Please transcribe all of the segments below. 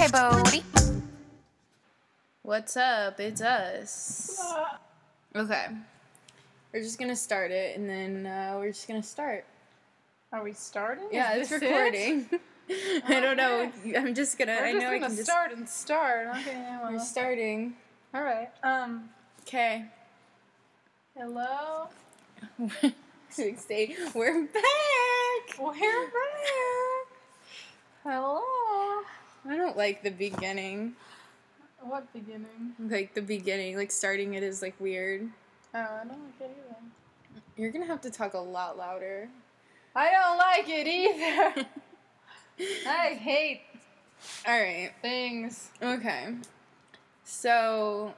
Okay, Bodie. What's up? It's us. Okay. We're just gonna start it and then uh, we're just gonna start. Are we starting? Yeah, Is it's this it? recording. I don't know. I'm just gonna. We're I just know I gonna can just. start and start. Okay, yeah, We're well. starting. All right. Um. Okay. Hello. Say we're back. We're back. Hello. I don't like the beginning. What beginning? Like the beginning, like starting it is like weird. Oh, I don't like it either. You're gonna have to talk a lot louder. I don't like it either. I hate All right. things. Okay. So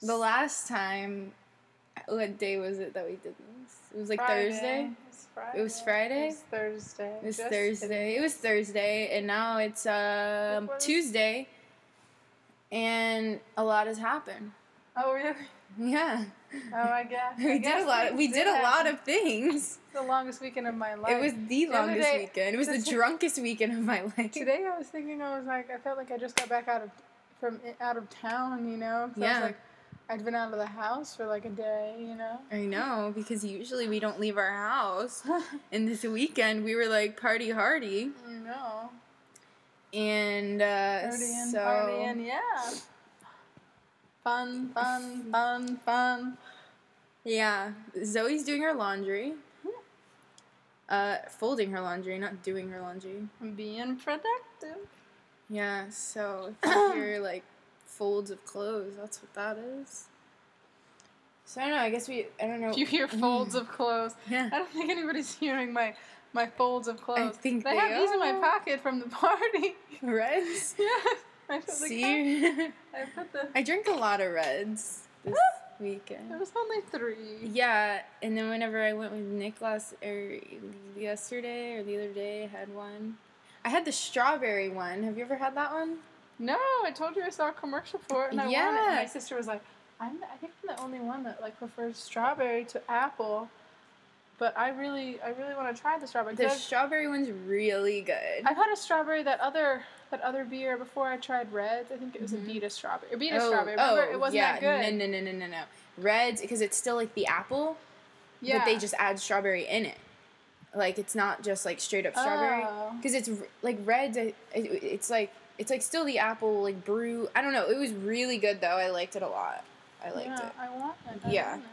the last time what day was it that we did this? It was like Friday. Thursday. It was Friday. It was Friday? It was Thursday. It was Just Thursday. It was Thursday and now it's um Tuesday and a lot has happened. Oh really? Yeah. Oh, I guess. I We did guess a lot things we did a lot of things. It's the longest weekend of my life. It was the The longest day- weekend. It was the drunkest weekend of my life. Today I was thinking I was like I felt like I just got back out of from out of town, you know. I Yeah. was like I'd been out of the house for like a day, you know. I know because usually we don't leave our house. And this weekend we were like party hardy, you know. and uh, Partying, so partying, yeah. Fun, fun, fun, fun. yeah, Zoe's doing her laundry, uh, folding her laundry, not doing her laundry. Being productive. Yeah, so if you're like folds of clothes, that's what that is. So I don't know. I guess we. I don't know. If you hear folds of clothes, Yeah. I don't think anybody's hearing my my folds of clothes. I think they, they have these in my pocket from the party. Redd's. yeah. I put the See, I put the. I drank a lot of Redd's this ah! weekend. There was only three. Yeah, and then whenever I went with Nick last or yesterday or the other day, I had one. I had the strawberry one. Have you ever had that one? No, I told you I saw a commercial for it and I wanted it. And my sister was like, I'm, I think I'm the only one that like prefers strawberry to apple. But I really, I really want to try the strawberry. The strawberry one's really good. I've had a strawberry that other that other beer before I tried Redd's. I think it was Mhm. a Vita strawberry. Or Vita strawberry. Remember, it wasn't yeah. that good. No, no, no, no, no, no. Redd's because it's still like the apple, yeah. but they just add strawberry in it. Like it's not just like straight up strawberry. Oh. Because it's like it- It's like it's like still the apple like brew. I don't know. It was really good though. I liked it a lot. I liked yeah, it. I want it. I Yeah. want it.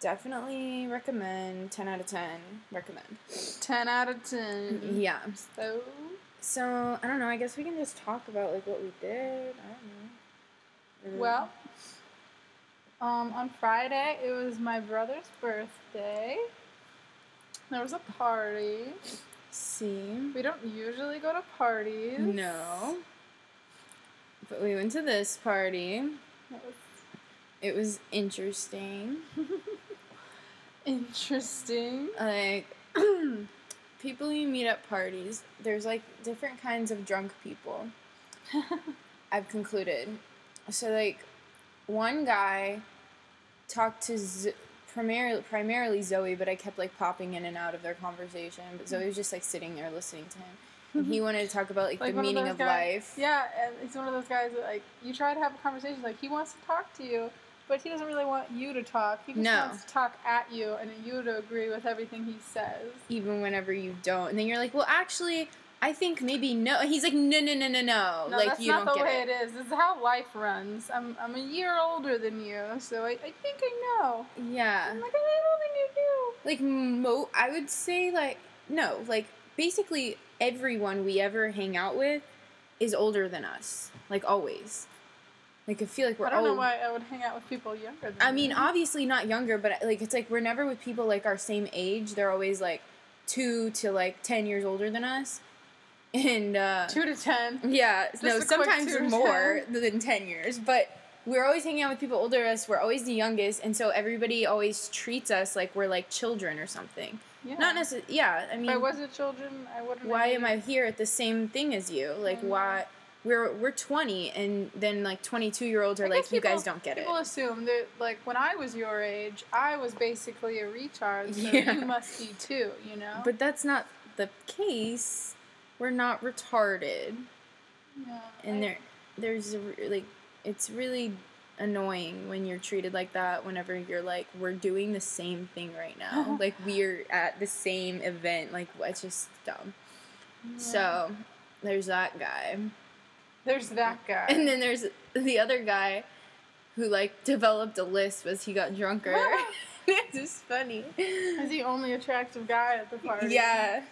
Definitely recommend. Ten out of ten. Recommend. Ten out of ten. Yeah. So So I don't know. I guess we can just talk about like what we did. I don't know. Well, um, on Friday it was my brother's birthday. There was a party. see. We don't usually go to parties. No. But we went to this party. Was It was interesting. interesting. Like people you meet at parties, there's like different kinds of drunk people. I've concluded. So like one guy talked to Z- primarily primarily Zoe, but I kept like popping in and out of their conversation. But Zoe mm-hmm. was just like sitting there listening to him. And he mm-hmm. wanted to talk about like, Like the meaning of guys- life. Yeah, and he's one of those guys that like you try to have a conversation, like he wants to talk to you, but he doesn't really want you to talk. He just No. wants to talk at you and you to agree with everything he says. Even whenever you don't. And then you're like, well actually I think maybe no he's like, No no no no no. No, like that's you not don't the way it. it is. This is how life runs. I'm I'm a year older than you, so I, I think I know. Yeah. I'm like, I don't think you do. like mo I would say like no, like basically everyone we ever hang out with is older than us. Like always. Like I feel like we're I don't know why I would hang out with people younger than I mean, me. obviously not younger, but like it's like we're never with people like our same age. They're always like two to like ten years older than us. And uh two to ten. yeah, Just no, sometimes two more than 10 years. But we're always hanging out with people older than us. We're always the youngest. And so everybody always treats us like we're like children or something. Yeah. Not necessarily, yeah. I mean, If I wasn't children, I wouldn't. why am I here at the same thing as you? Like, Mhm. why? We're, we're 20 and then like 22 year olds are I like guess you guys don't get it People assume that, like, when I was your age, I was basically a retard, so Yeah. you must be too, you know? but that's not the case we're not retarded. Yeah. And I- there, there's a, like, it's really annoying when you're treated like that. Whenever you're like, we're doing the same thing right now. like we're at the same event. Like it's just dumb. yeah. So there's that guy. there's that guy. And then there's the other guy who like developed a list as he got drunker. it's just funny. Is the only attractive guy at the party? Yeah.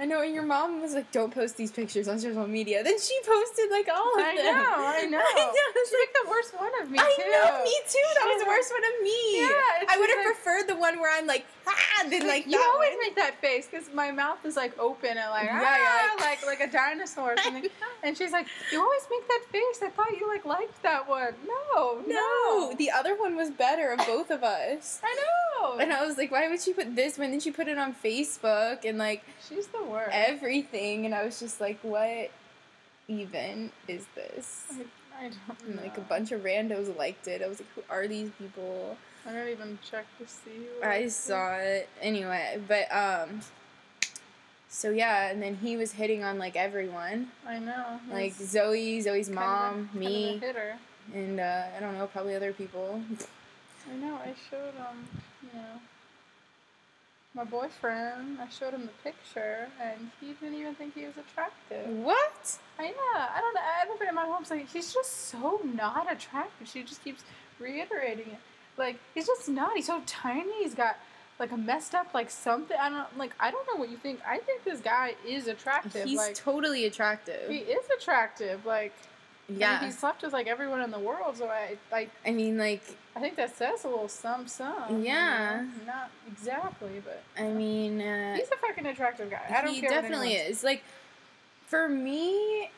I know and your mom was like, "Don't post these pictures on social media." Then she posted like all of I them. know, I know. I know. It's She like, picked the worst one of me I too. know, me too. That was the worst one of me. Yeah, I would have like- preferred the one where I'm like, ah, than like you always one. make that face because my mouth is like open and like Yeah, ah, yeah. like like a dinosaur or something. and she's like, "You always make that face. I thought you like liked that one." No, No, the other one was better of both of us. I know. And I was like, why would she put this one? Then she put it on Facebook and like she's the worst. everything, and I was just like, what even is this? I, I don't And know. like a bunch of randos liked it. I was like, who are these people? I don't even check to see. who I saw it anyway, but um. So yeah, and then he was hitting on like everyone, I know. like Zoe, Zoe's kind of a- mom, kind of a me, hitter. and uh, I don't know, probably other people. I know. I showed him, you know, my boyfriend. I showed him the picture, and he didn't even think he was attractive. What? I yeah. I don't know. I don't know. My mom's like, he's just so not attractive. She just keeps reiterating it. Like he's just not. He's so tiny. He's got like a messed up like something. I don't like. I don't know what you think. I think this guy is attractive. He's like totally attractive. he is attractive. Like I mean, yeah. he slept with like everyone in the world. So I like. I mean, like, I think that says a little some some. Yeah. Not exactly, but I mean, uh, he's a fucking attractive guy. I don't he care. definitely is. Like, for me,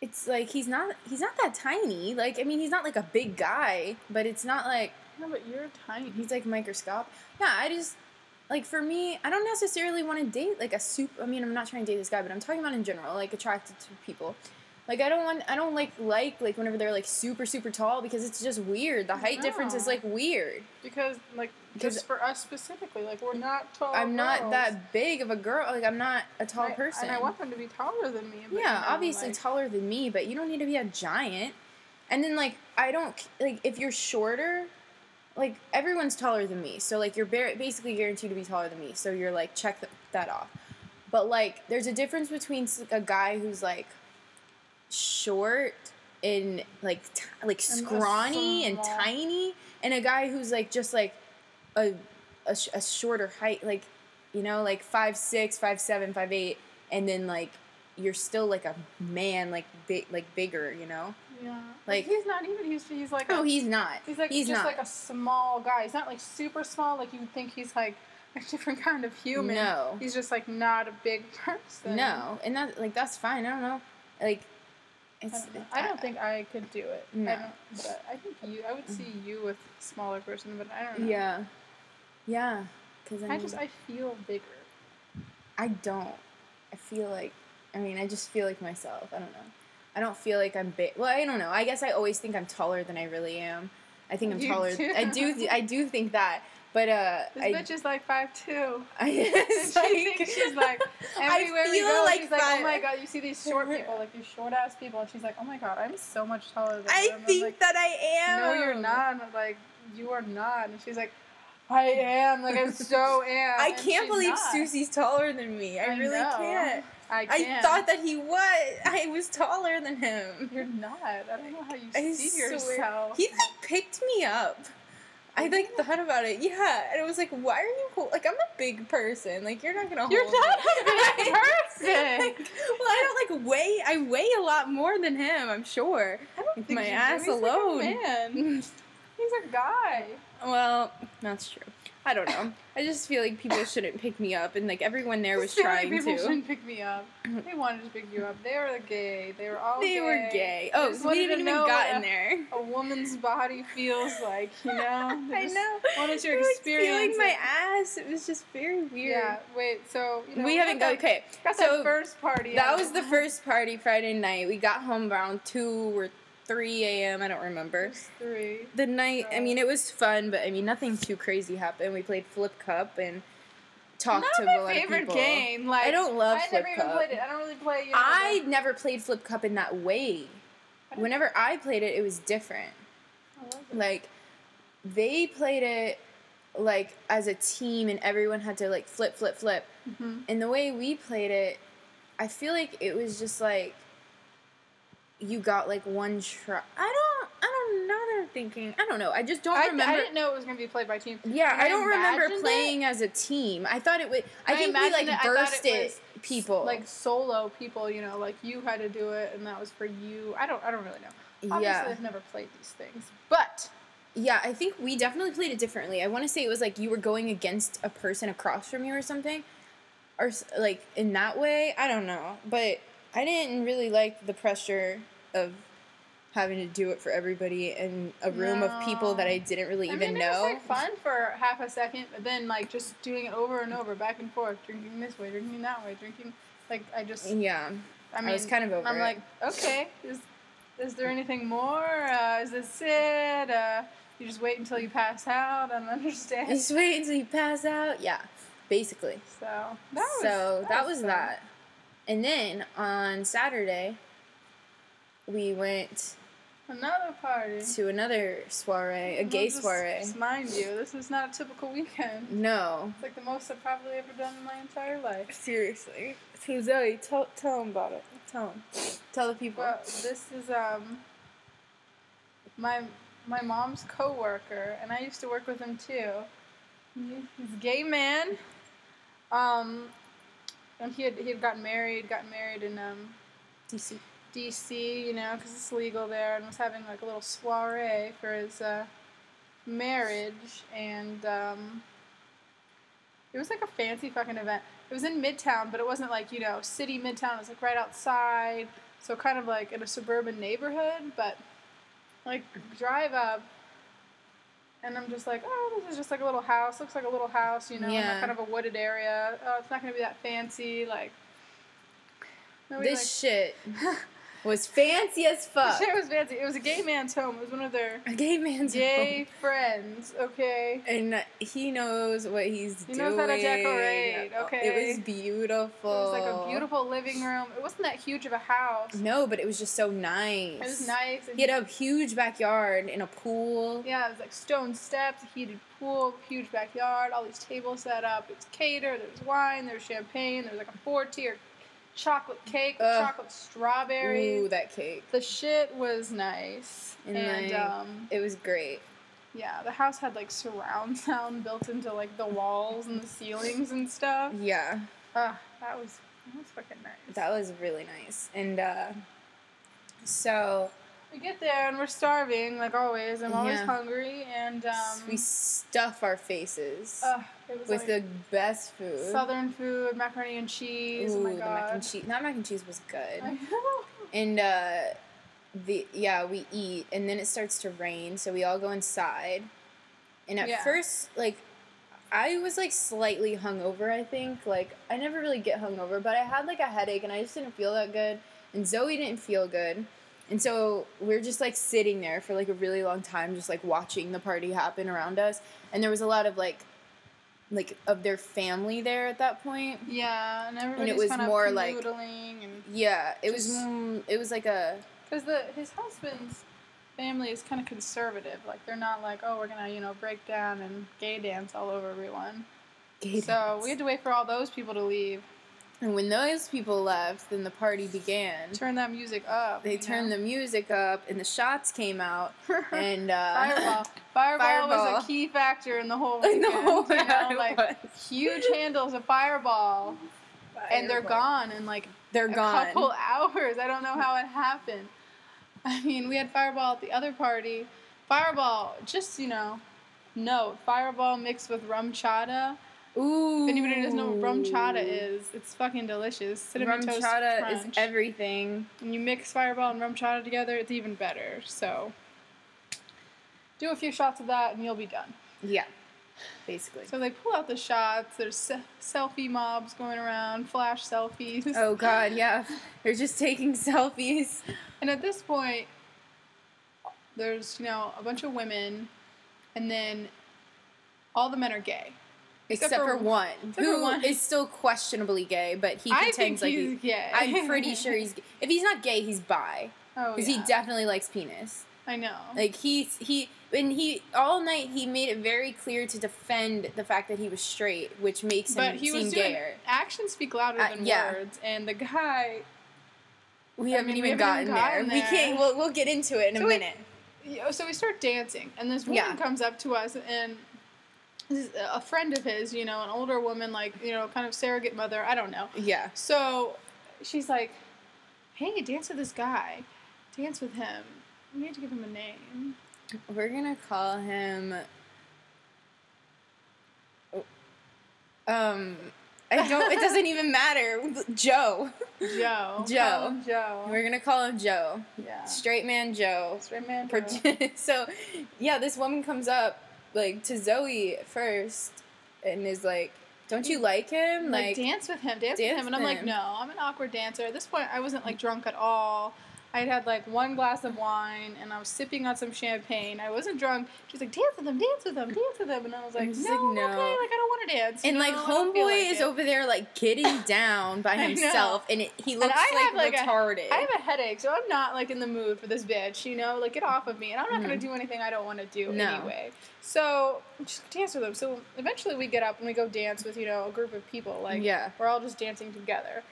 it's like he's not he's not that tiny. Like, I mean, he's not like a big guy, but it's not like. No, but you're tiny. he's like microscopic. Yeah, I just like for me, I don't necessarily want to date like a soup. I mean, I'm not trying to date this guy, but I'm talking about in general, like attracted to people. Like I don't want, I don't like like like whenever they're like super super tall because it's just weird. The height difference is like weird. Because like Because- just for us specifically, like we're not tall. I'm not that big of a girl. Like I'm not a tall And I- person. and I want them to be taller than me. Yeah, you know, obviously like, taller than me, but you don't need to be a giant. And then like I don't like if you're shorter, like everyone's taller than me, so like you're bar- basically guaranteed to be taller than me. So you're like check th- that off. But like there's a difference between a guy who's like short and like t- like scrawny and tiny, and a guy who's like just like a a, sh- a shorter height, like you know, like five six, five seven, five eight, and then like you're still like a man, like big, like bigger, you know. Yeah. Like- Like he's not even. He's he's like. oh a, he's not. He's like he's just not. like a small guy. He's not like super small. Like you would think he's like a different kind of human. No. He's just like not a big person. no, and that like that's fine. I don't know, like I don't. I don't think I could do it. No. I don't, but I think you. I would see you with a smaller person, but I don't know. Yeah, yeah, because I, I just I feel bigger. I don't. I feel like, I mean, I just feel like myself. I don't know. I don't feel like I'm big. Well, I don't know. I guess I always think I'm taller than I really am. I think I'm You taller. do. I do. I do think that. But uh, This I, bitch is like five two. I, she like- thinks she's like I everywhere we feel go. like she's like, oh five- my god, you see these short people, like these short ass people, and she's like, oh my god, I'm so much taller than I them. Think like, that I am. no, you're not. I'm like, you are not. And she's like, I am. Like I so am. I can't believe not. Susie's taller than me. I, I really know. can't. I I can't. thought that he was. I was taller than him. you're not. I don't know how you I see swear. yourself. He like picked me up. I like thought about it. Yeah, and it was like, why are you hol- like? I'm a big person. Like you're not gonna. Hold you're not me. a big person. Like, well, I don't like weigh. I weigh a lot more than him. I'm sure. I don't think my ass He's like a alone. man. He's a guy. Well, that's true. I don't know. I just feel like people shouldn't pick me up, and like everyone there was like trying people to. shouldn't pick me up. They wanted to pick you up. They were gay. They were all They gay. were gay. Oh, so we didn't even gotten what there. A woman's body feels like, you know? I know. Wanted to I was experience feeling my ass. It was just very weird. Yeah, wait, so, you know, we haven't got got okay. that, got so first party. That out. was the first party Friday night. We got home around two or three a.m. I don't remember. Three. The night. I mean, it was fun, but I mean, nothing too crazy happened. We played flip cup and talked Not to my a lot favorite of people. game. Like I don't love I Flip never even played it. I don't really play. You know, I never played Flip Cup in that way. Whenever I played it, it was different. I love it. Like they played it like as a team, and everyone had to like flip, flip, flip. Mhm. And the way we played it, I feel like it was just like you got like one try. I don't. I don't know. I'm thinking. I don't know. I just don't I, remember. I didn't know it was gonna be played by team. yeah, I I don't remember imagined it- playing as a team. I thought it would. I, I think we like it- burst it it, people. Like solo people, you know, like you had to do it, and that was for you. I don't. I don't really know. Obviously, yeah, I've never played these things, but yeah. I think we definitely played it differently. I want to say it was like you were going against a person across from you or something, or like in that way. I don't know, but I didn't really like the pressure of having to do it for everybody in a room of people that I didn't really I even mean, it know. was like fun for half a second, but then like just doing it over and over, back and forth, drinking this way, drinking that way, drinking. Like I just, yeah, I I, mean, was kind of over I'm it. like, okay, is is there anything more? Uh, is this it? Uh, you just wait until you pass out and understand. You just wait until you pass out. Yeah, basically. So that was so that was fun. that. And then on Saturday, we went Another party. to another soiree, a gay just- soiree. Just mind you, this is not a typical weekend. No. It's like the most I've probably ever done in my entire life. Seriously. So Zoe, tell tell them about it. Tell them. Tell the people. Well, this is um my my mom's coworker, and I used to work with him too. He- He's a gay man. Um, and he had he had gotten married, gotten married in um DC. DC, you know, because it's legal there, and was having like a little soiree for his uh, marriage, and um, it was like a fancy fucking event. It was in Midtown, but it wasn't like you know city Midtown. It was like right outside, so kind of like in a suburban neighborhood. But like drive up, and I'm just like, oh, this is just like a little house. Looks like a little house, you know, in Yeah. kind of a wooded area. Oh, it's not gonna be that fancy, like. nobody, This like- shit was fancy as the fuck. shit was fancy. It was a gay man's home. It was one of their A gay man's gay home. friends. Okay. And he knows what he's He doing. He knows how to decorate, okay? It was beautiful. It was like a beautiful living room. It wasn't that huge of a house. No, but it was just so nice. It was nice. He had a huge backyard and a pool. yeah, it was like stone steps, heated pool, huge backyard, all these tables set up. It was catered. There was wine. There was champagne. There was like a four tier chocolate cake with Ugh. chocolate strawberries. Ooh, that cake. the shit was nice. And, And, like, um, It was great. yeah, the house had like surround sound built into like the walls and the ceilings and stuff. Yeah, Ah, that was that was fucking nice. that was really nice. And uh, so we get there and we're starving like always. I'm always Yeah. hungry and um, we stuff our faces was with like the best food. southern food, macaroni and cheese. Ooh, oh my the mac and cheese. That mac and cheese was good. And uh, the yeah, we eat, and then it starts to rain, so we all go inside. And at Yeah. first, like, I was like slightly hungover. I think like I never really get hungover, but I had like a headache, and I just didn't feel that good. And Zoe didn't feel good, and so we're just like sitting there for like a really long time, just like watching the party happen around us. And there was a lot of like, like of their family there at that point. Yeah, and everybody's was kind of more like- canoodling and Yeah, it was. Just- Mm, it was like a because the his husband's family is kind of conservative. Like they're not like oh we're gonna you know break down and gay dance all over everyone. gay so dance. we had to wait for all those people to leave. And when those people left, then the party began. Turn that music up. They turned know? the music up, and the shots came out, and uh, Fireball. Fireball. was a key factor in the whole In the whole you know, like huge handles of Fireball, and they're gone in like They're a gone. couple hours. I don't know how it happened. I mean, we had Fireball at the other party. Fireball, just you know, no Fireball mixed with RumChata. Ooh. If anybody doesn't know what RumChata is, it's fucking delicious. Cinnamon rum toast chata crunch. is everything. When you mix Fireball and RumChata together, it's even better. So, do a few shots of that, and you'll be done. Yeah, basically. So they pull out the shots. There's se- selfie mobs going around, flash selfies. Oh God, yeah. They're just taking selfies. And at this point, there's you know a bunch of women, and then all the men are gay. Except, for, one, for who is one. still questionably gay, but he I pretends think like he's he, gay. I'm pretty sure he's. Gay. If he's not gay, he's bi Oh, because yeah. he definitely likes penis. I know. Like he's he and he all night he made it very clear to defend the fact that he was straight, which makes but him he seem was doing gayer. actions speak louder Uh, than yeah. words, and the guy. We I haven't mean, we even haven't gotten, even there. gotten We can't. We'll, we'll get into it in So a we- minute. So we start dancing, and this woman Yeah. comes up to us, and a friend of his, you know, an older woman, like you know, kind of surrogate mother. I don't know. Yeah. So she's like, "Hey, dance with this guy. Dance with him. We need to give him a name." We're gonna call him. Um, I don't. It doesn't even matter. Joe. Joe. Joe. Joe. We're gonna call him Joe. yeah. Straight man Joe. Straight man. Joe. so, yeah, this woman comes up like to Zoe first and is like, "Don't you like him? like, dance with him, dance, dance with him, and I'm like, no, I'm an awkward dancer. At this point, I wasn't like drunk at all. I had like one glass of wine, and I was sipping on some champagne. I wasn't drunk. She's like, dance with them, dance with them, dance with them. and I was like, no, like, no. okay, like I don't want to dance. and like homeboy like is it." over there like getting down by himself, and it, he looks like, have, like, a- retarded. I have a headache, so I'm not like in the mood for this bitch, you know? Like, get off of me. And I'm not gonna Mhm. do anything I don't wanna do No. anyway. So, just dance with them. So, eventually we get up and we go dance with, you know, a group of people. Like, Yeah. we're all just dancing together.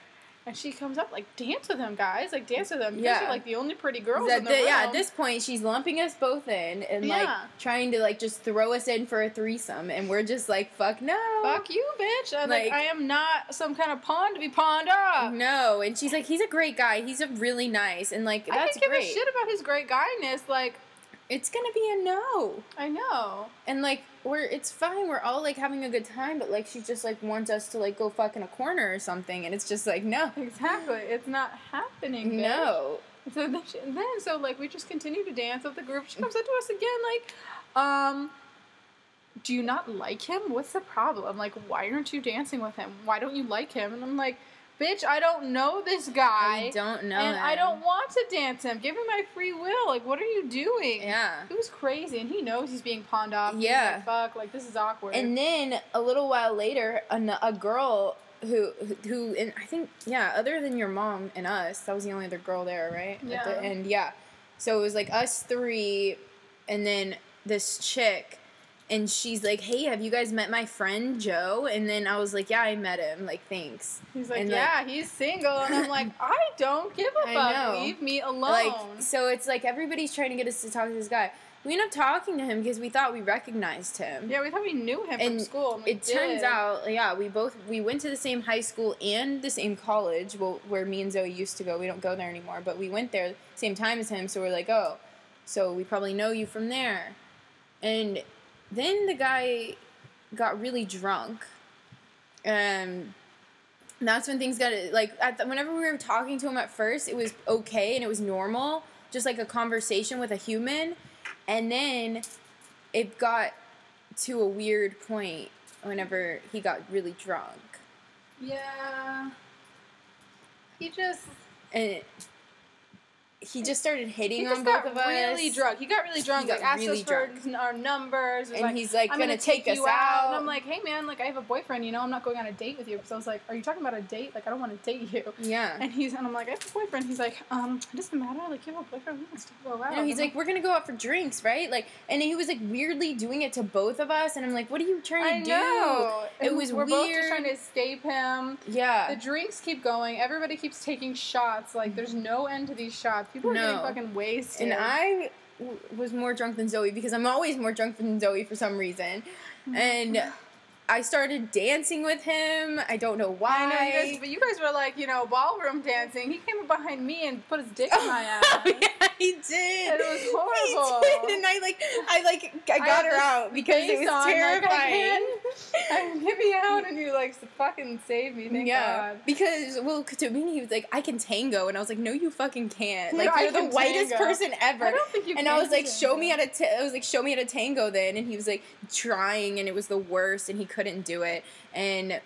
And she comes up, like, dance with him, guys. Like, dance with him. You Yeah. guys are, like, the only pretty girls That- in the that- room. yeah, at this point, she's lumping us both in and like trying to like just throw us in for a threesome, and we're just like, "Fuck no, Fuck you, bitch. I'm like, Like- I am not some kind of pawn to be pawned off. no." And she's like, "He's a great guy. He's a really nice, and like I that's didn't give great. a shit about his great guyness. Like, It's gonna be a no." I know. And like we're it's fine, we're all like having a good time, but like she just like wants us to like go fuck in a corner or something, and it's just like no, Exactly. It's not happening, bitch. no. So then, she, then, so like we just continue to dance with the group. She comes up to us again, like, um, do you not like him? What's the problem? Like, why aren't you dancing with him? Why don't you like him? And I'm like, bitch, I don't know this guy, I don't know. and I don't want to dance him. Give him my free will. Like, what are you doing? Yeah. It was crazy, and he knows he's being pawned off. Yeah. like, fuck, like this is awkward. And then a little while later, a girl who who and I think yeah, other than your mom and us, that was the only other girl there, right? At Yeah. the end, yeah. So it was like us three, and then this chick, and she's like, "Hey, have you guys met my friend Joe?" And then I was like, "Yeah, I met him. Like, thanks." he's like, and, like- yeah, he's single, and I'm like, I don't give a fuck. Leave me alone. Like, so it's like everybody's trying to get us to talk to this guy. We end up talking to him because we thought we recognized him. yeah, we thought we knew him from school. And it turns out, yeah, we both we went to the same high school and the same college. Well, where me and Zoe used to go. We don't go there anymore, but we went there same time as him. So we're like, oh, so we probably know you from there. And then the guy got really drunk. Um, that's when things got like at the, whenever we were talking to him at first, it was okay and it was normal, just like a conversation with a human, and then it got to a weird point whenever he got really drunk, Yeah. He just and he just started hitting he on both of us. really drunk. He got really drunk. He like got asked really us for our numbers. was And he's like, I'm gonna, take, us you out. And I'm like, hey man, like I have a boyfriend. You know, I'm not going on a date with you. Because I was like, are you talking about a date? Like I don't want to date you. yeah. And he's and I'm like, I have a boyfriend. He's like, um, it doesn't matter. Like you have a boyfriend. We can still go out. Know, he's I'm like, we're gonna go out for drinks, right? Like, and he was like weirdly doing it to both of us, and I'm like, what are you trying I to do? know. It was we're both just trying to escape him. Yeah. The drinks keep going. Everybody keeps taking shots. Like there's no end to these shots. People are getting No. fucking wasted. And I w- was more drunk than Zoe because I'm always more drunk than Zoe for some reason. And I started dancing with him. I don't know I why. know you guys, but you guys were like, you know, ballroom dancing. He came up behind me and put his dick in my ass. oh, yeah, he did. And it was horrible. He did. And I like, I like, I got had her out because it was on, like, I terrifying. can't- I get me out, and you like fucking saved me. Thank yeah, God. because well, to me he was like, "I can tango," and I was like, "No, you fucking can't! Like I you're the whitest tango. person ever." I don't think you and can I was like, tango. "Show me how to." I was like, "Show me how to tango." Then, and he was like trying, and it was the worst, and he couldn't do it. And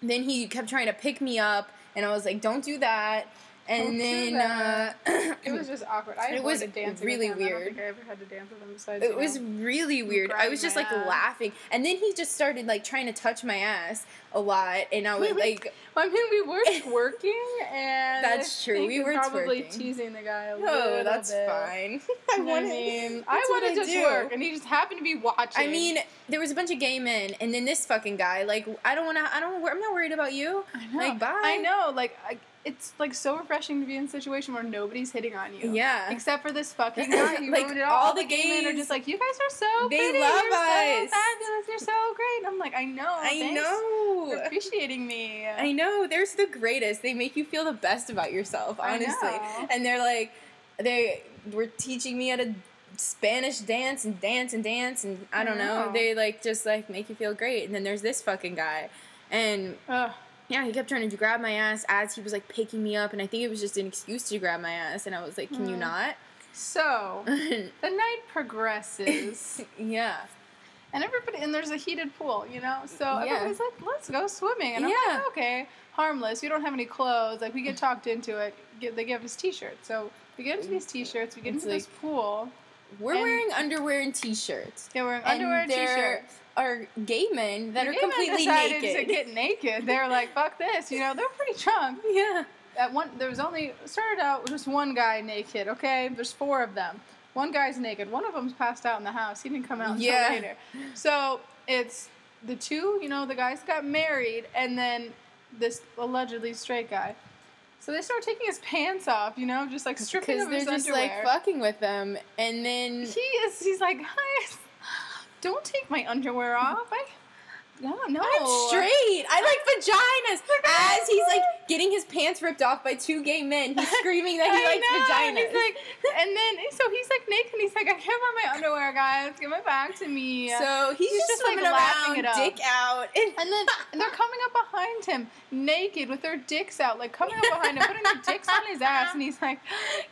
then he kept trying to pick me up, and I was like, "Don't do that." And do then uh, It was just awkward. I It was dancing really with him. I don't weird. think I ever had to dance with him besides. it you was know. really weird. I was just like ass. laughing, and then he just started like trying to touch my ass a lot, and I was like, I mean, we were twerking, and That's true, we were probably twerking. teasing the guy a "Oh, little that's bit. fine." I wanted- mean, I wanted to do. twerk, and he just happened to be watching. I mean, there was a bunch of gay men, and then this fucking guy. Like, I don't want to. I don't. I'm not worried about you. I know. like, bye. I know. Like, I, it's like so refreshing to be in a situation where nobody's hitting on you. Yeah. Except for this fucking guy. Like, ruined it all. all the men are just like, you guys are so They pretty. love You're us." so fabulous. You're so great. And I'm like, I know. I know. Appreciating me. I know. They're the greatest. They make you feel the best about yourself, honestly. And they're like, they were teaching me how to Spanish dance and dance and dance, and I I don't know. know. They like just like make you feel great. And then there's this fucking guy, and Ugh. Yeah, he kept trying to grab my ass as he was like picking me up, and I think it was just an excuse to grab my ass. And I was like, can you Mm. not? So the night progresses, yeah. and everybody, and there's a heated pool, you know. So Yeah. everybody's like, "Let's go swimming," and I'm Yeah. like, "Okay, harmless. We don't have any clothes. Like we get talked into it. Get, they give us t-shirts. So we get into these t-shirts. We get It's into this pool. We're wearing underwear and t-shirts. They're wearing underwear and t-shirts. Are gay men that The are completely decided naked. to get naked. They're like, "Fuck this," you know. They're pretty drunk. yeah. At one, there was only started out with just one guy naked. Okay, there's four of them. One guy's naked. One of them's passed out in the house. He didn't come out until Yeah. later. So it's the two. You know, the guys got married, and then this allegedly straight guy. So they start taking his pants off. You know, just like stripping Because of they're just like fucking with them, and then he is. He's like, "Guys, don't take my underwear off. I, no, no. I'm straight. I like vaginas. As he's like getting his pants ripped off by two gay men, he's screaming that he I likes know, vaginas. And he's like, and then so he's like naked. And he's like, I can't wear my underwear, guys. Give it back to me. so he's, He's just, just, like, swimming laughing around, it up. dick out, and, and then they're coming up behind him, naked with their dicks out, like coming up behind him, putting their dicks on his ass, and he's like,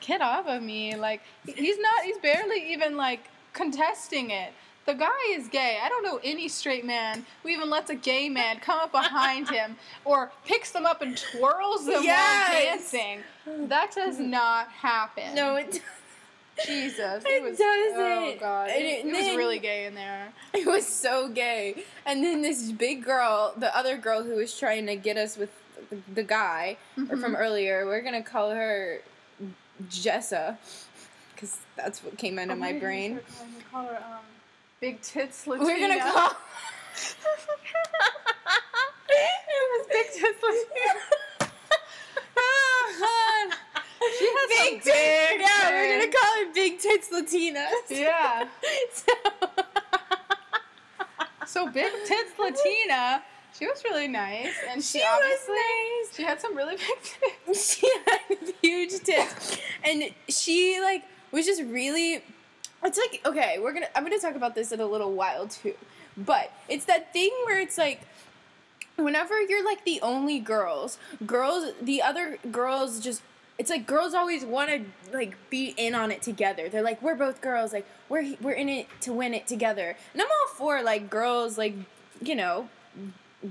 "Get off of me!" Like he's not. He's barely even like contesting it. The guy is gay. I don't know any straight man who even lets a gay man come up behind him or picks them up and twirls them Yes. while dancing. That does not happen. no, it, Jesus, It was, doesn't. Oh god, And it, it- it was really gay in there. it was so gay. And then this big girl, the other girl who was trying to get us with the, guy or from earlier, we're gonna call her Jessa, because that's what came into Oh, my maybe we brain. should call- call her, um, Big Tits Latina. We're gonna call. it was big tits. Oh, God. She has big some tits. big Yeah, we're gonna call her Big Tits Latina. Yeah. So, So Big Tits Latina, she was really nice, and she, she was obviously nice. she had some really big tits. she had huge tits and she like was just really it's like okay we're gonna i'm gonna talk about this in a little while too. But it's that thing where it's like whenever you're like the only girls girls the other girls just it's like girls always want to like be in on it together. They're like we're both girls like we're we're in it to win it together. And i'm all for like girls like you know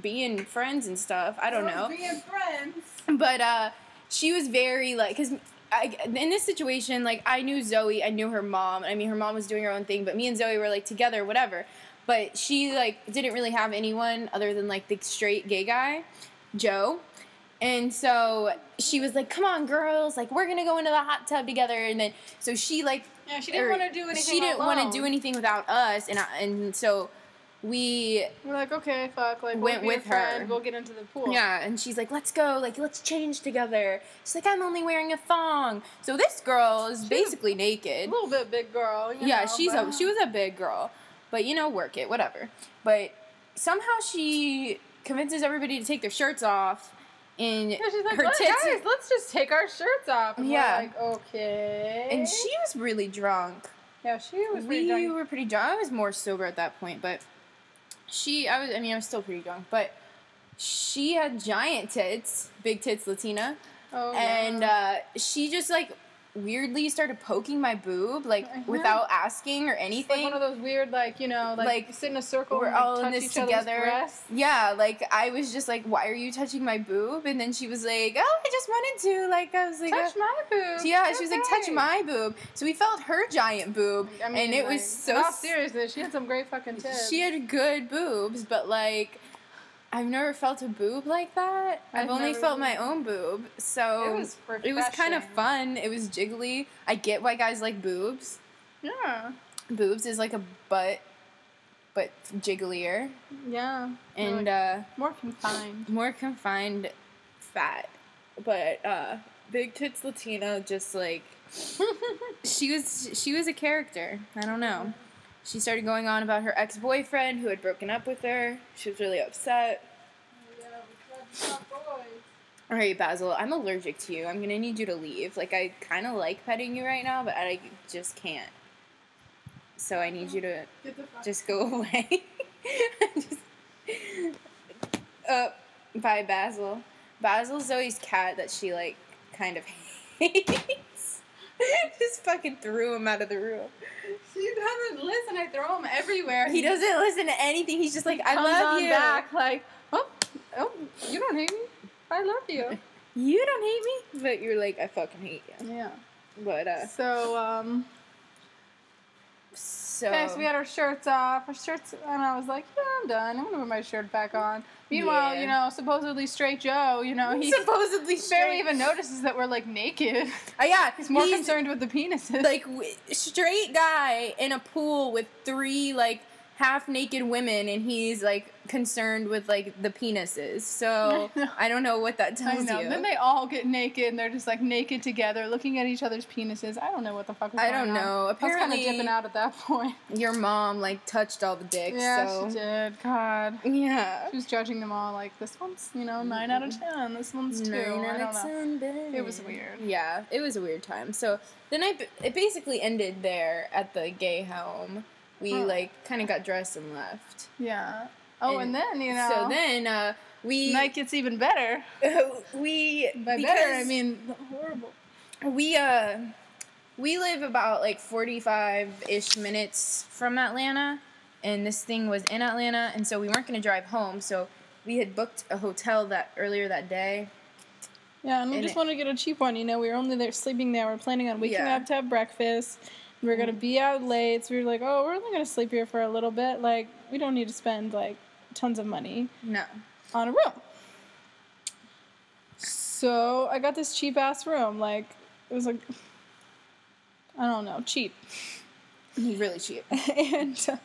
being friends and stuff. I don't know. Being friends. but uh she was very like because I, in this situation like i knew zoe i knew her mom i mean her mom was doing her own thing but me and zoe were like together whatever. But she like didn't really have anyone other than like the straight gay guy joe. And so she was like come on girls like we're gonna go into the hot tub together. And then so she like Yeah, she didn't er, want to do anything. she didn't want to do anything without us. And I, and so we We're like, okay, fuck, like Went we'll with a friend, her. We'll get into the pool. Yeah, and she's like, "Let's go, like let's change together." She's like, "I'm only wearing a thong." So this girl is She- basically a naked. little bit big girl. Yeah, know, she's but- a she was a big girl, but you know, work it, whatever. But somehow she convinces everybody to take their shirts off, and Yeah, she's like, her "Look, tits. guys, let's just take our shirts off. And Yeah. We're like, okay. and she was really drunk. yeah, she was we pretty were pretty drunk. I was more sober at that point, but she, I was. I mean, I was still pretty young, but she had giant tits, big tits, Latina. Oh, and uh, she just like weirdly started poking my boob like Uh-huh. without asking or anything. like one of those weird, like you know, like, Like, you sit in a circle. we're and, like, all in this together. Yeah, like I was just like, "Why are you touching my boob?" And then she was like, "Oh, I just wanted to." Like I was like, Touch uh, my boob. yeah, she was like, "Touch my boob." So we felt her giant boob, I mean, and it like, was so. Seriously, she had some great fucking tips. She had good boobs, but like, I've never felt a boob like that. I've, I've only felt my own boob, so It was it was kind of fun. It was jiggly. I get why guys like boobs. Yeah, Boobs is like a butt, but jigglier yeah. and like, uh, more confined. more confined fat. But uh, big tits Latina just like she was she was a character. I don't know. She started going on about her ex boyfriend who had broken up with her. She was really upset. All right, Basil, I'm allergic to you. I'm gonna need you to leave. Like I kind of like petting you right now, but I just can't. So I need you to just go away. just, uh, bye, Basil. Basil's Zoe's cat that she like kind of hates. just fucking threw him out of the room. She doesn't listen. I throw him everywhere. He doesn't listen to anything. He's just like, I comes love on you. back like, oh, oh, you don't hate me. I love you. You don't hate me, but you're like, I fucking hate you. Yeah. But uh, So um, so okay, so we had our shirts off. Our shirts, and I was like, yeah, I'm done. I'm gonna put my shirt back on. Meanwhile, Yeah. you know, supposedly straight Joe, you know, he supposedly barely even notices that we're like naked. Uh, yeah, He's more concerned with the penises. like w- straight guy in a pool with three like half naked women and he's like concerned with like the penises so I don't know what that I tells know. you Then they all get naked and they're just like naked together, looking at each other's penises. I don't know what the fuck was going on. I don't on. know. I was kind of Apparently- dipping out at that point. your mom like touched all the dicks Yeah, so she did. God. yeah She was judging them all like this one's, you know, nine out of mm-hmm. ten. This one's two. Nine I don't of know. 10. It was weird. yeah it was a weird time so the night it basically ended there at the gay home we like kind of got dressed and left Yeah. Oh, and, And then you know, so then uh we night gets even better. we By better, I mean horrible. we uh we live about like 45-ish minutes from Atlanta and this thing was in Atlanta and so we weren't going to drive home so we had booked a hotel that earlier that day Yeah, and we And just it- wanted to get a cheap one. You know, we were only there sleeping there. We are planning on waking Yeah. up to have breakfast. We are gonna be out late, so we were like, oh, we're only gonna sleep here for a little bit. Like, we don't need to spend like tons of money no on a room. So I got this cheap ass room. Like, it was like, I don't know, cheap. really cheap and uh,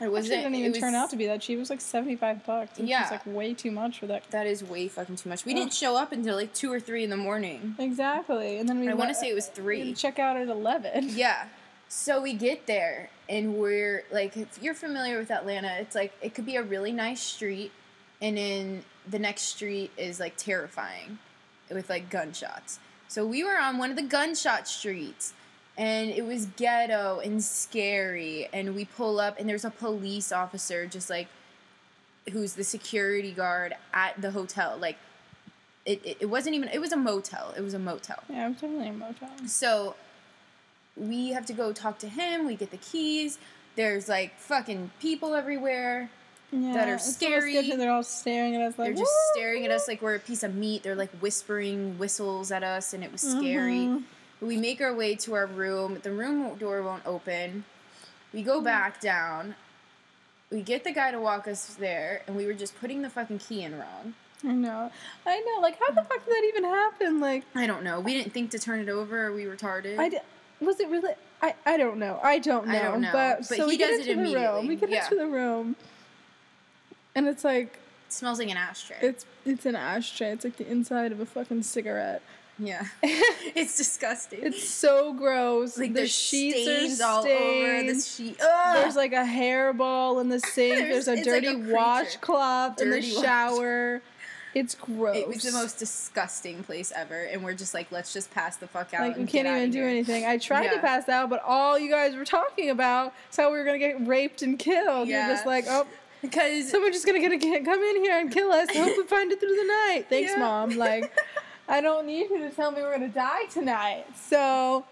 it it was didn't even turn out to be that cheap. It was like seventy five bucks. Which Yeah. is like way too much for that. that is way fucking too much we Ugh. didn't show up until like 2 or 3 in the morning Exactly. And then we I want to say it was three. we 3 check out at eleven. Yeah. So we get there and we're like, if you're familiar with Atlanta, it's like it could be a really nice street, and then the next street is like terrifying with like gunshots. So we were on one of the gunshot streets, and it was ghetto and scary. And we pull up, and there's a police officer just like who's the security guard at the hotel. Like, it, it, it wasn't even, it was a motel. It was a motel. Yeah, I'm definitely a motel. So we have to go talk to him. We get the keys. There's like fucking people everywhere. Yeah, that are scary. They're all staring at us like They're just "Woo!" staring at us like we're a piece of meat. They're like whispering whistles at us, and it was scary. Mhm. We make our way to our room. The room door won't open. We go back down. We get the guy to walk us there, and we were just putting the fucking key in wrong. I know. I know. Like, how the fuck did that even happen? Like, I don't know. We didn't think to turn it over. Or we retarded. I di- was it really? I, I don't know. I don't know. I don't know. But, But so he we get into the room. We get Yeah. into the room, and it's like it smells like an ashtray. it's it's an ashtray. It's like the inside of a fucking cigarette. yeah, it's disgusting. It's so gross. like the sheets stains are all stained. over the sheet. Ugh! There's like a hairball in the sink. There's- There's, a it's like dirty a washcloth in the Dirty wash- shower. It's gross. it was the most disgusting place ever, and we're just like, let's just pass the fuck out. Like we can't even do here. anything. I tried to pass out, but all you guys were talking about is how we were gonna get raped and killed. You're just like, oh, because someone's just gonna get, get come in here and kill us. I hope we find it through the night. Thanks, Yeah. mom. Like, I don't need you to tell me we're gonna die tonight. So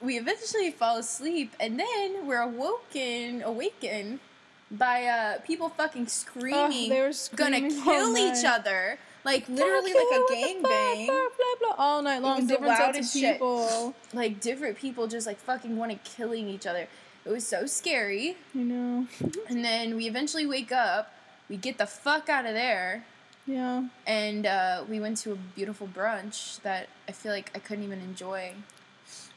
we eventually fall asleep, and then we're awoken, awakened by uh, people fucking screaming, they were gonna kill each other, like literally like a gang bang. Blah, blah, blah, all night long. Different sets of shit. people. Like different people just like fucking wanted killing each other. It was so scary. You know. And then we eventually wake up. We get the fuck out of there. Yeah. and uh, we went to a beautiful brunch that I feel like I couldn't even enjoy.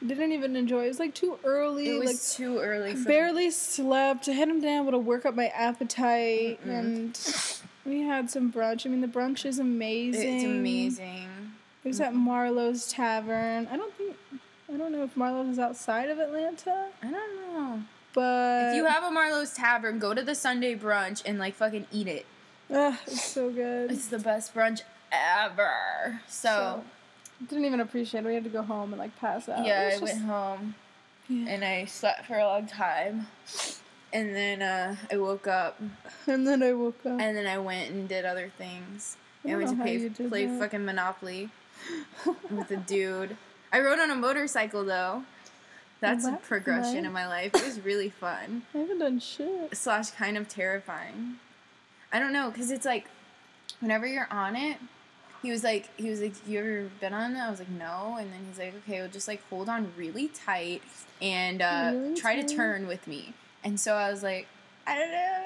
Didn't even enjoy. It was like too early. It was like too early for barely slept. I hadn't been able to work up my appetite, Mm-mm. and we had some brunch. I mean, the brunch is amazing. It's amazing. It was at Marlow's Tavern. I don't think. I don't know if Marlow's is outside of Atlanta, I don't know. but If you have a Marlow's Tavern, go to the Sunday brunch and like fucking eat it. Ugh, it's so good. It's the best brunch ever. So, didn't even appreciate it. We had to go home and like pass out. Yeah, I went home yeah. and I slept for a long time. And then uh, I woke up And then I woke up. and then I went and did other things. I I went to play, play that. fucking Monopoly with a dude. I rode on a motorcycle though. That's a progression in my life. It was really fun I haven't done shit. slash kind of terrifying. I don't know because it's like whenever you're on it, he was like he was like you ever been on it? I was like no, and then he's like okay, well just like hold on really tight and uh, Really try to turn with me. And so I was like I don't know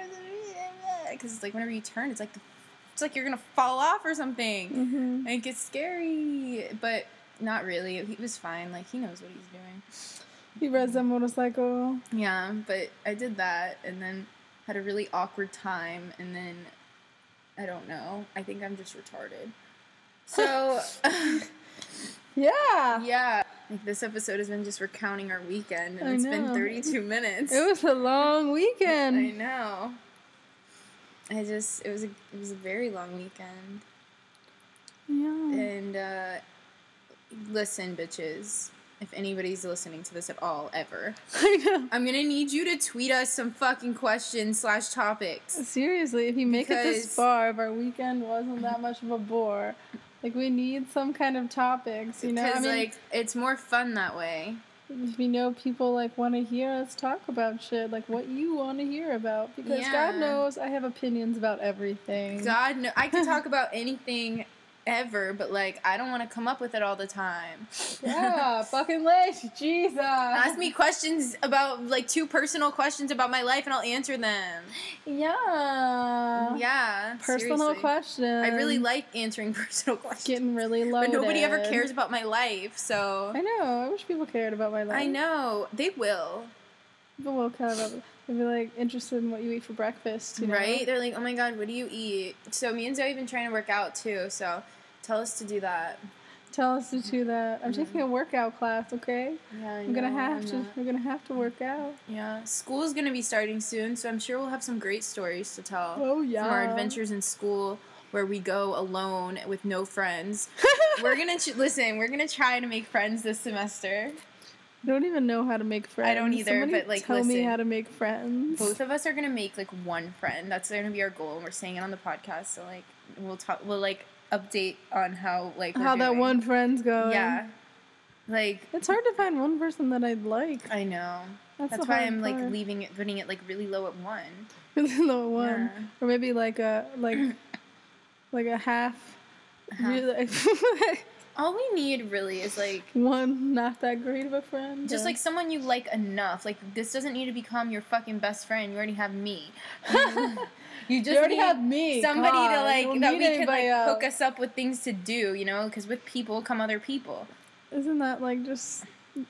because it's like whenever you turn, it's like the, it's like you're gonna fall off or something. Mm-hmm. Like it's scary, but not really. He was fine. Like he knows what he's doing. He rides that motorcycle. Yeah, but I did that and then had a really awkward time and then I don't know. I think I'm just retarded. So Yeah. yeah, like this episode has been just recounting our weekend and I it's been 32 minutes. It was a long weekend. I know. I just it was a it was a very long weekend. Yeah. And uh listen, bitches, if anybody's listening to this at all ever, I know. I'm gonna need you to tweet us some fucking questions slash topics. Seriously, if you make it this far, if our weekend wasn't that much of a bore, like we need some kind of topics, you know? Because I mean, like it's more fun that way. we know people like want to hear us talk about shit, like what you want to hear about, because God knows I have opinions about everything. God no I can talk about anything ever, but like I don't want to come up with it all the time. Yeah, fucking late, Jesus. Ask me questions about like two personal questions about my life and I'll answer them. Yeah. Yeah. Personal seriously. questions. I really like answering personal questions. getting really low. but nobody ever cares about my life, so I know. I wish people cared about my life. I know. They will. People will care about. They'll be like interested in what you eat for breakfast. You know? Right? They're like, oh my god, what do you eat? So me and Zoe have been trying to work out too, so tell us to do that. Tell us to do that. I'm taking a workout class. Okay. Yeah, I I'm gonna have to. We're gonna have to work out. Yeah, school is gonna be starting soon, so I'm sure we'll have some great stories to tell Oh yeah. from our adventures in school, where we go alone with no friends. we're gonna ch- listen. We're gonna try to make friends this semester. I don't even know how to make friends. I don't either, Somebody but, like, tell me how to make friends. Both of us are gonna make like one friend. That's gonna be our goal, and we're saying it on the podcast. So like, we'll talk. We'll like update on how like how that one friend's going. Yeah, like It's hard to find one person that I'd like. I know. That's, That's why I'm like leaving it, putting it like really low at one. the low one, Yeah. or maybe like a like like a half. Half. Really, All we need really is like one not that great of a friend. just but- like someone you like enough. Like this doesn't need to become your fucking best friend. You already have me. you just you already need have me. somebody God, to like that we can like hook us up with things to do. You know, because with people come other people. Isn't that like just? I'm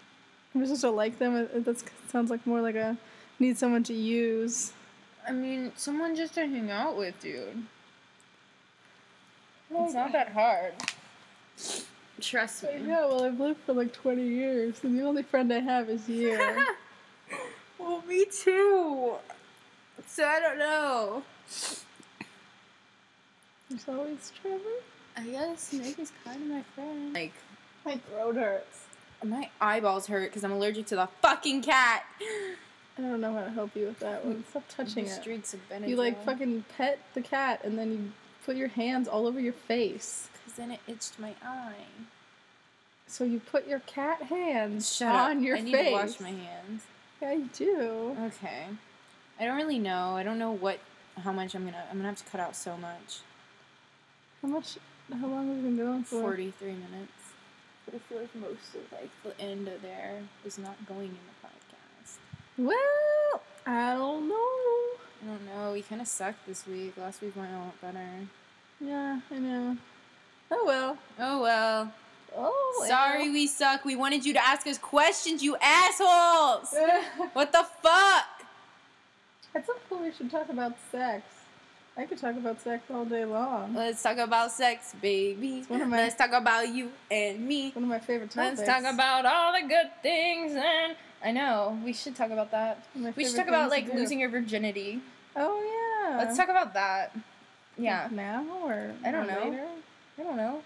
supposed to like them. That sounds like more like a need someone to use. I mean, someone just to hang out with, dude. It's not that hard. Trust me. Yeah, well, I've lived for like 20 years, and the only friend I have is you. well, me too. So I don't know. There's always Trevor. I guess Meg kind of my friend. Like, My throat hurts. my eyeballs hurt because I'm allergic to the fucking cat. I don't know how to help you with that one. Stop touching The it. Streaks of Benadryl. You like fucking pet the cat, and then you put your hands all over your face. Because then it itched my eye. So you put your cat hands Shut on up. your I need face. to wash my hands. Yeah, you do. Okay. I don't really know. I don't know what, how much I'm gonna. I'm gonna have to cut out so much. How much? How long have we been going for? Forty-three minutes. But I feel like most of like the end of there is not going in the podcast. Well, I don't know. I don't know. We kind of sucked this week. Last week went a lot better. Yeah, I know. Oh well. Oh well. Oh. Sorry we suck. We wanted you to ask us questions, you assholes. What the fuck? At some point, we should talk about sex. I could talk about sex all day long. Let's talk about sex, baby. one of my- Let's talk about you and me. One of my favorite topics. Let's talk about all the good things and I know we should talk about that. One of my We should talk about like losing your virginity. Oh yeah. Let's talk about that. Yeah. Now or I don't know. Later? I don't know.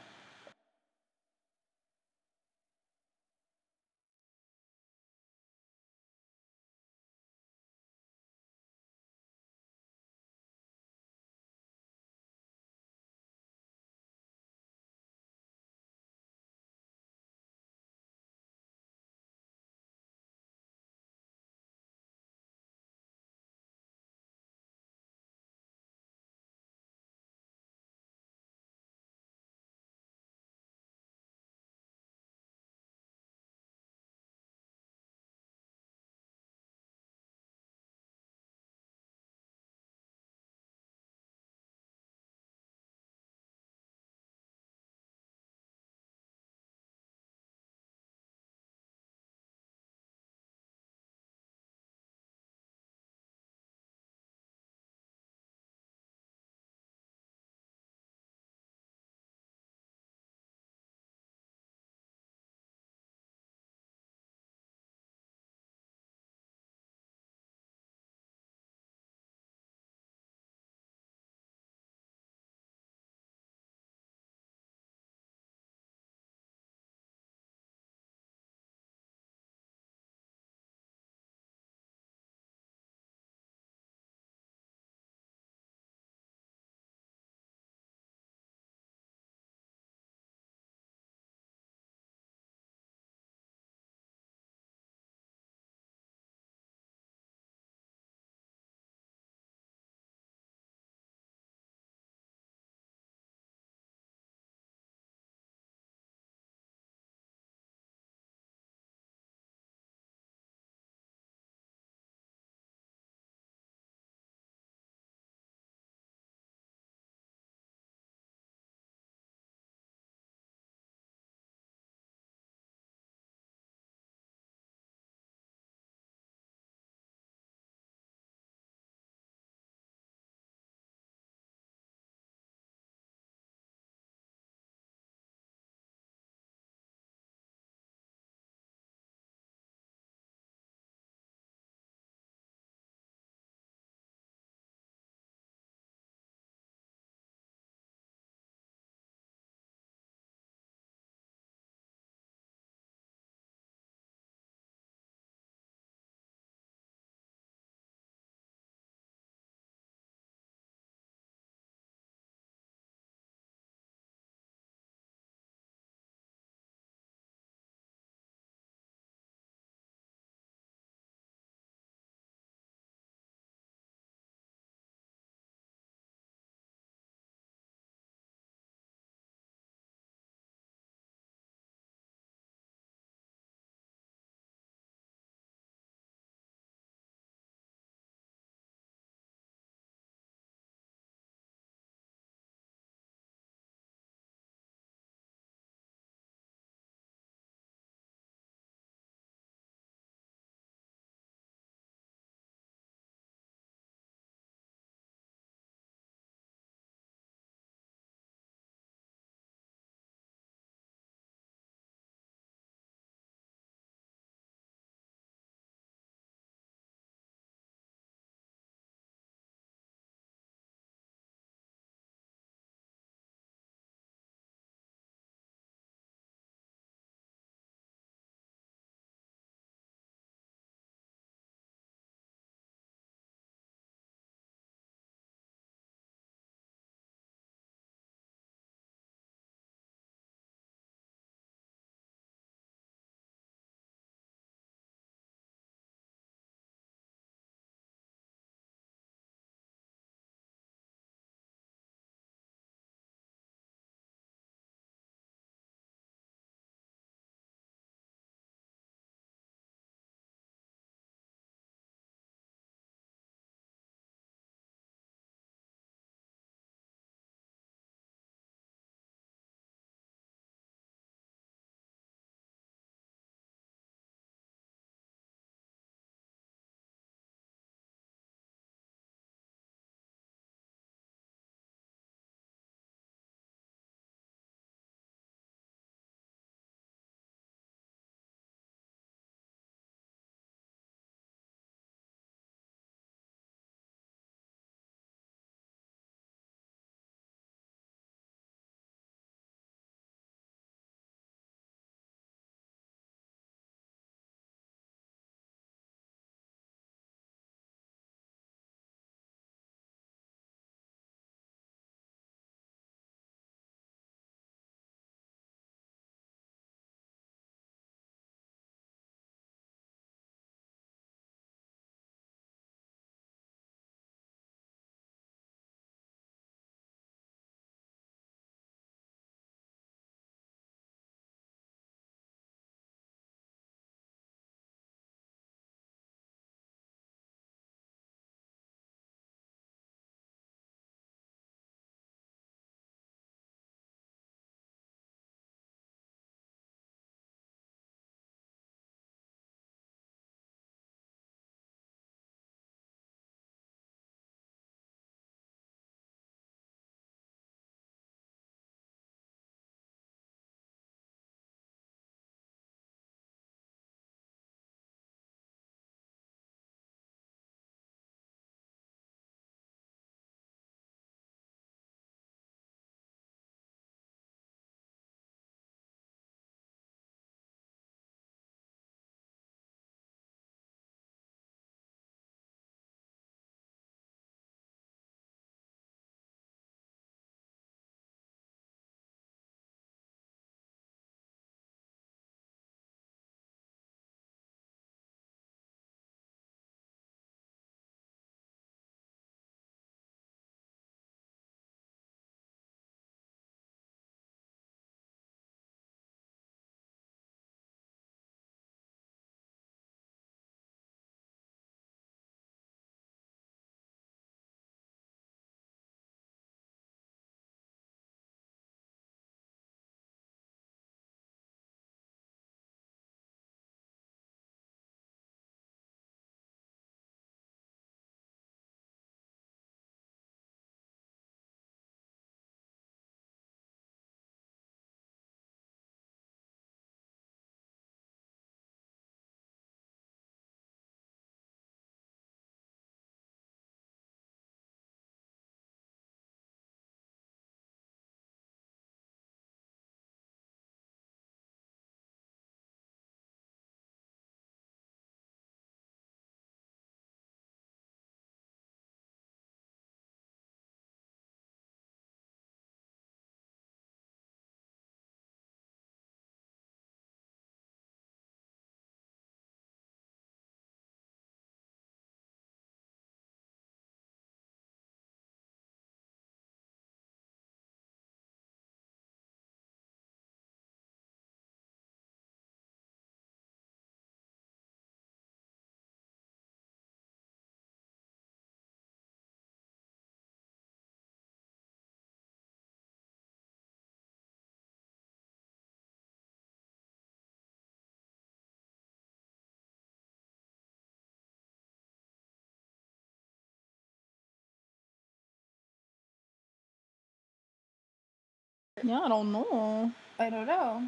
Yeah, I don't know. I don't know.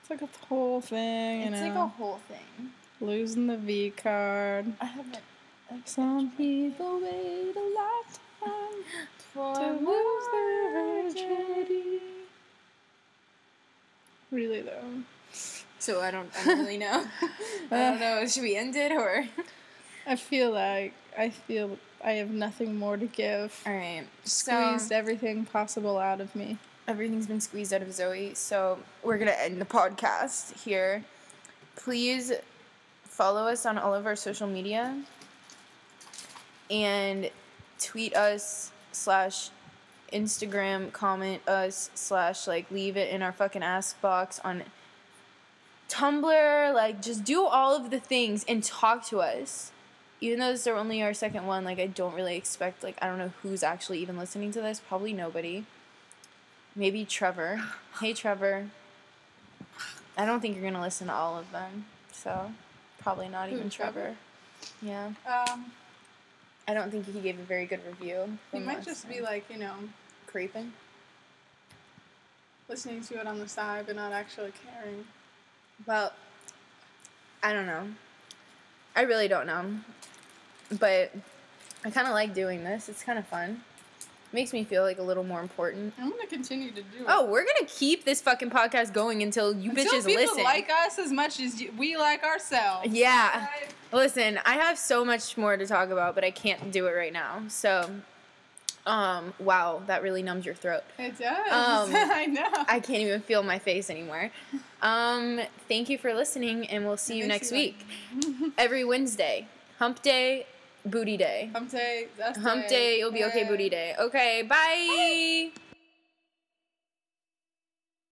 It's like a whole thing, you It's know. like a whole thing. Losing the V card. I haven't. Some people wait a lifetime For to lose their virginity. Really though. So I don't, I don't really know. I don't know. Should we end it or? I feel like I feel I have nothing more to give. All right. Squeezed So everything possible out of me. everything's been squeezed out of Zoe. So we're gonna end the podcast here. Please follow us on all of our social media and tweet us slash Instagram comment us slash like leave it in our fucking ask box on Tumblr. Like just do all of the things and talk to us. Even though this is only our second one, like I don't really expect like I don't know who's actually even listening to this. Probably nobody. Maybe Trevor. Hey Trevor. I don't think you're gonna listen to all of them. So probably not even Trevor? Trevor. Yeah. Um, I don't think he gave a very good review. he might just be like, you know, creeping. listening to it on the side but not actually caring. Well, I don't know. I really don't know. But I kind of like doing this. It's kind of fun. Makes me feel like a little more important. I'm gonna continue to do it. Oh, we're gonna keep this fucking podcast going until you bitches listen. Until bitches people listen. like us as much as you, we like ourselves. Yeah. Right? Listen, I have so much more to talk about, but I can't do it right now. So, um, wow, that really numbs your throat. It does. Um, I know. I can't even feel my face anymore. Um, thank you for listening, and we'll see you next you. week. Every Wednesday. Hump day, booty day. Hump day. That's Hump day, it'll be okay, booty day. Okay, bye.